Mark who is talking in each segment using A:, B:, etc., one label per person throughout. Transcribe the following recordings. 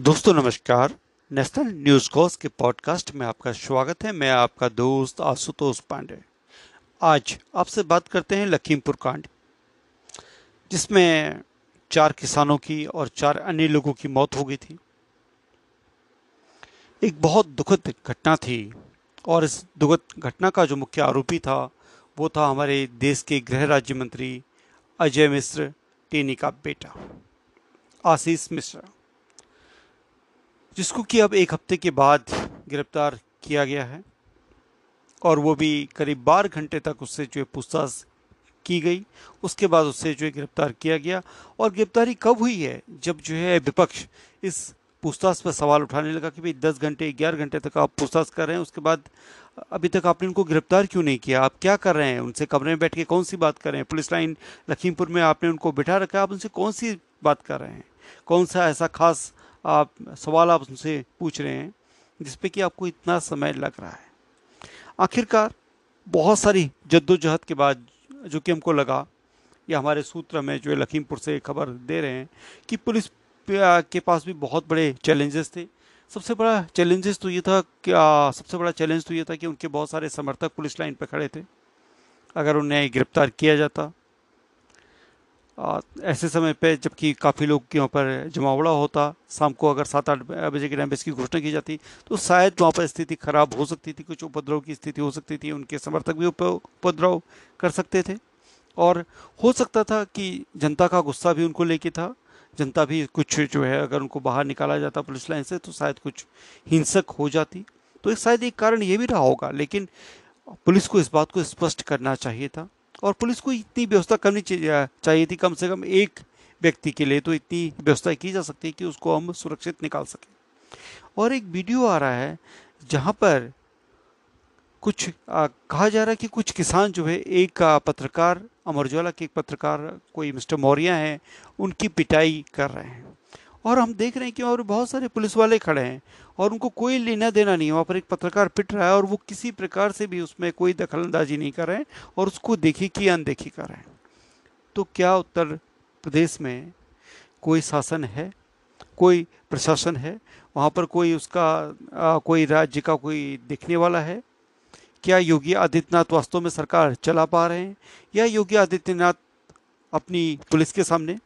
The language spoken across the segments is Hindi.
A: दोस्तों, नमस्कार। नेशनल न्यूज़ कोस के पॉडकास्ट में आपका स्वागत है। मैं आपका दोस्त आशुतोष पांडे। आज आपसे बात करते हैं लखीमपुर कांड, जिसमें चार किसानों की और चार अन्य लोगों की मौत हो गई थी। एक बहुत दुखद घटना थी और इस दुखद घटना का जो मुख्य आरोपी था, वो था हमारे देश के गृह राज्य मंत्री अजय मिश्र, टेनी का बेटा, आशीष मिश्रा। जिसको कि अब एक हफ़्ते के बाद गिरफ़्तार किया गया है और वो भी करीब बारह घंटे तक उससे जो है पूछताछ की गई। उसके बाद उससे जो है गिरफ़्तार किया गया और गिरफ्तारी कब हुई है जब जो है विपक्ष इस पूछताछ पर सवाल उठाने लगा कि भाई दस घंटे, ग्यारह घंटे तक आप पूछताछ कर रहे हैं, उसके बाद अभी तक आपने उनको गिरफ़्तार क्यों नहीं किया? आप क्या कर रहे हैं? उनसे कमरे में बैठ के कौन सी बात कर रहे हैं? पुलिस लाइन लखीमपुर में आपने उनको बिठा रखा है, आप उनसे कौन सी बात कर रहे हैं? कौन सा ऐसा खास आप सवाल आप उनसे पूछ रहे हैं जिसपे कि आपको इतना समय लग रहा है। आखिरकार बहुत सारी जद्दोजहद के बाद जो कि हमको लगा या हमारे सूत्र में जो है लखीमपुर से खबर दे रहे हैं कि पुलिस के पास भी बहुत बड़े चैलेंजेस थे। सबसे बड़ा चैलेंजेस तो ये था कि आ, सबसे बड़ा चैलेंज तो ये था कि उनके बहुत सारे समर्थक पुलिस लाइन पर खड़े थे। अगर उन्हें गिरफ़्तार किया जाता ऐसे समय पे जबकि काफ़ी लोग के वहाँ पर जमावड़ा होता, शाम को अगर सात आठ बजे के टाइम इसकी घोषणा की जाती तो शायद वहाँ पर स्थिति खराब हो सकती थी, कुछ उपद्रव की स्थिति हो सकती थी, उनके समर्थक भी उपद्रव कर सकते थे। और हो सकता था कि जनता का गुस्सा भी उनको लेके था, जनता भी कुछ जो है, अगर उनको बाहर निकाला जाता पुलिस लाइन से तो शायद कुछ हिंसक हो जाती। तो एक शायद एक कारण ये भी रहा होगा, लेकिन पुलिस को इस बात को स्पष्ट करना चाहिए था। और पुलिस को इतनी व्यवस्था करनी चाहिए थी कम से कम एक व्यक्ति के लिए तो इतनी व्यवस्था की जा सकती है कि उसको हम सुरक्षित निकाल सकें। और एक वीडियो आ रहा है जहाँ पर कुछ आ, कहा जा रहा है कि कुछ किसान जो है एक पत्रकार अमर उजाला के एक पत्रकार कोई मिस्टर मौर्य हैं उनकी पिटाई कर रहे हैं। और हम देख रहे हैं कि और बहुत सारे पुलिस वाले खड़े हैं और उनको कोई लेना देना नहीं है। वहाँ पर एक पत्रकार पिट रहा है और वो किसी प्रकार से भी उसमें कोई दखलंदाजी नहीं कर रहे हैं और उसको देखी की अनदेखी कर रहे हैं। तो क्या उत्तर प्रदेश में कोई शासन है? कोई प्रशासन है? वहाँ पर कोई उसका आ, कोई राज्य का कोई देखने वाला है? क्या योगी आदित्यनाथ वास्तव में सरकार चला पा रहे हैं? या योगी आदित्यनाथ अपनी पुलिस के सामने?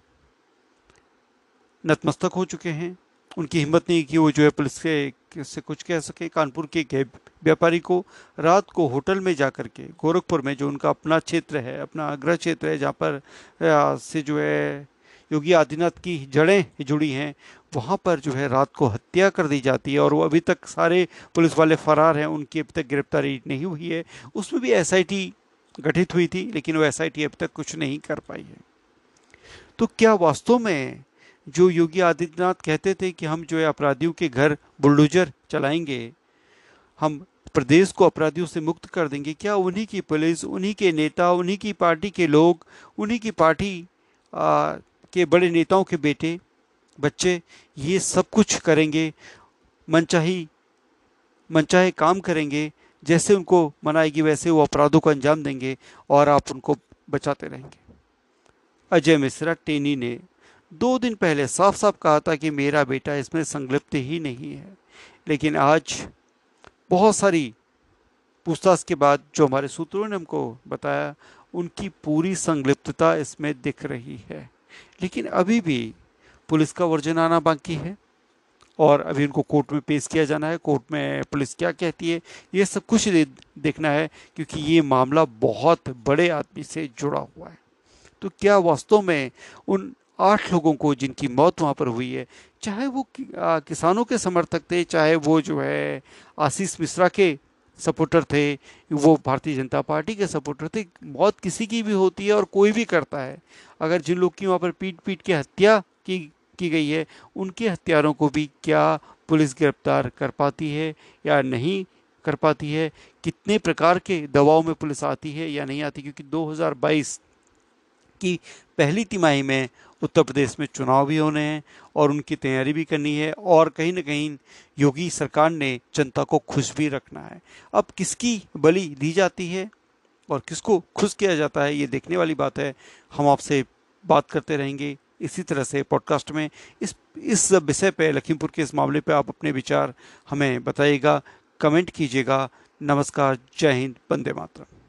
A: नतमस्तक हो चुके हैं। उनकी हिम्मत नहीं कि वो जो है पुलिस के, से कुछ कह सके। कानपुर के एक व्यापारी को रात को होटल में जा कर के, गोरखपुर में जो उनका अपना क्षेत्र है, अपना गृह क्षेत्र है, जहाँ पर से जो है योगी आदित्यनाथ की जड़ें जुड़ी हैं, वहाँ पर जो है रात को हत्या कर दी जाती है और वो अभी तक सारे पुलिस वाले फरार हैं। उनकी अभी तक गिरफ्तारी नहीं हुई है। उसमें भी एसआईटी गठित हुई थी, लेकिन वो एस अभी तक कुछ नहीं कर पाई है। तो क्या वास्तव में जो योगी आदित्यनाथ कहते थे कि हम जो है अपराधियों के घर बुलडोजर चलाएँगे हम प्रदेश को अपराधियों से मुक्त कर देंगे। क्या उन्हीं की पुलिस उन्हीं के नेता उन्हीं की पार्टी के लोग उन्हीं की पार्टी आ, के बड़े नेताओं के बेटे बच्चे ये सब कुछ करेंगे मनचाही मनचाहे काम करेंगे जैसे उनको मनाएगी वैसे वो अपराधों को अंजाम देंगे और आप उनको बचाते रहेंगे। अजय मिश्रा टेनी ने। दो दिन पहले साफ़ साफ़ कहा था कि मेरा बेटा इसमें संलिप्त ही नहीं है। लेकिन आज बहुत सारी पूछताछ के बाद जो हमारे सूत्रों ने हमको बताया, उनकी पूरी संलिप्तता इसमें दिख रही है। लेकिन अभी भी पुलिस का वर्जन आना बाकी है और अभी उनको कोर्ट में पेश किया जाना है। कोर्ट में पुलिस क्या कहती है, ये सब कुछ देखना है क्योंकि ये मामला बहुत बड़े आदमी से जुड़ा हुआ है। तो क्या वास्तव में उन आठ लोगों को जिनकी मौत वहाँ पर हुई है। चाहे वो किसानों के समर्थक थे, चाहे वो जो है आशीष मिश्रा के सपोर्टर थे, वो भारतीय जनता पार्टी के सपोर्टर थे, मौत किसी की भी होती है और कोई भी करता है। अगर जिन लोग की वहाँ पर पीट पीट के हत्या की की गई है, उनके हत्यारों को भी क्या पुलिस गिरफ़्तार कर पाती है या नहीं कर पाती है? कितने प्रकार के दबाव में पुलिस आती है या नहीं आती? क्योंकि 2022 की पहली तिमाही में उत्तर प्रदेश में चुनाव भी होने हैं और उनकी तैयारी भी करनी है और कहीं ना कहीं योगी सरकार ने जनता को खुश भी रखना है। अब किसकी बलि दी जाती है और किसको खुश किया जाता है, ये देखने वाली बात है। हम आपसे बात करते रहेंगे इसी तरह से पॉडकास्ट में। इस इस विषय पे, लखीमपुर के इस मामले पे आप अपने विचार हमें बताइएगा, कमेंट कीजिएगा। नमस्कार, जय हिंद, वंदे मातरम।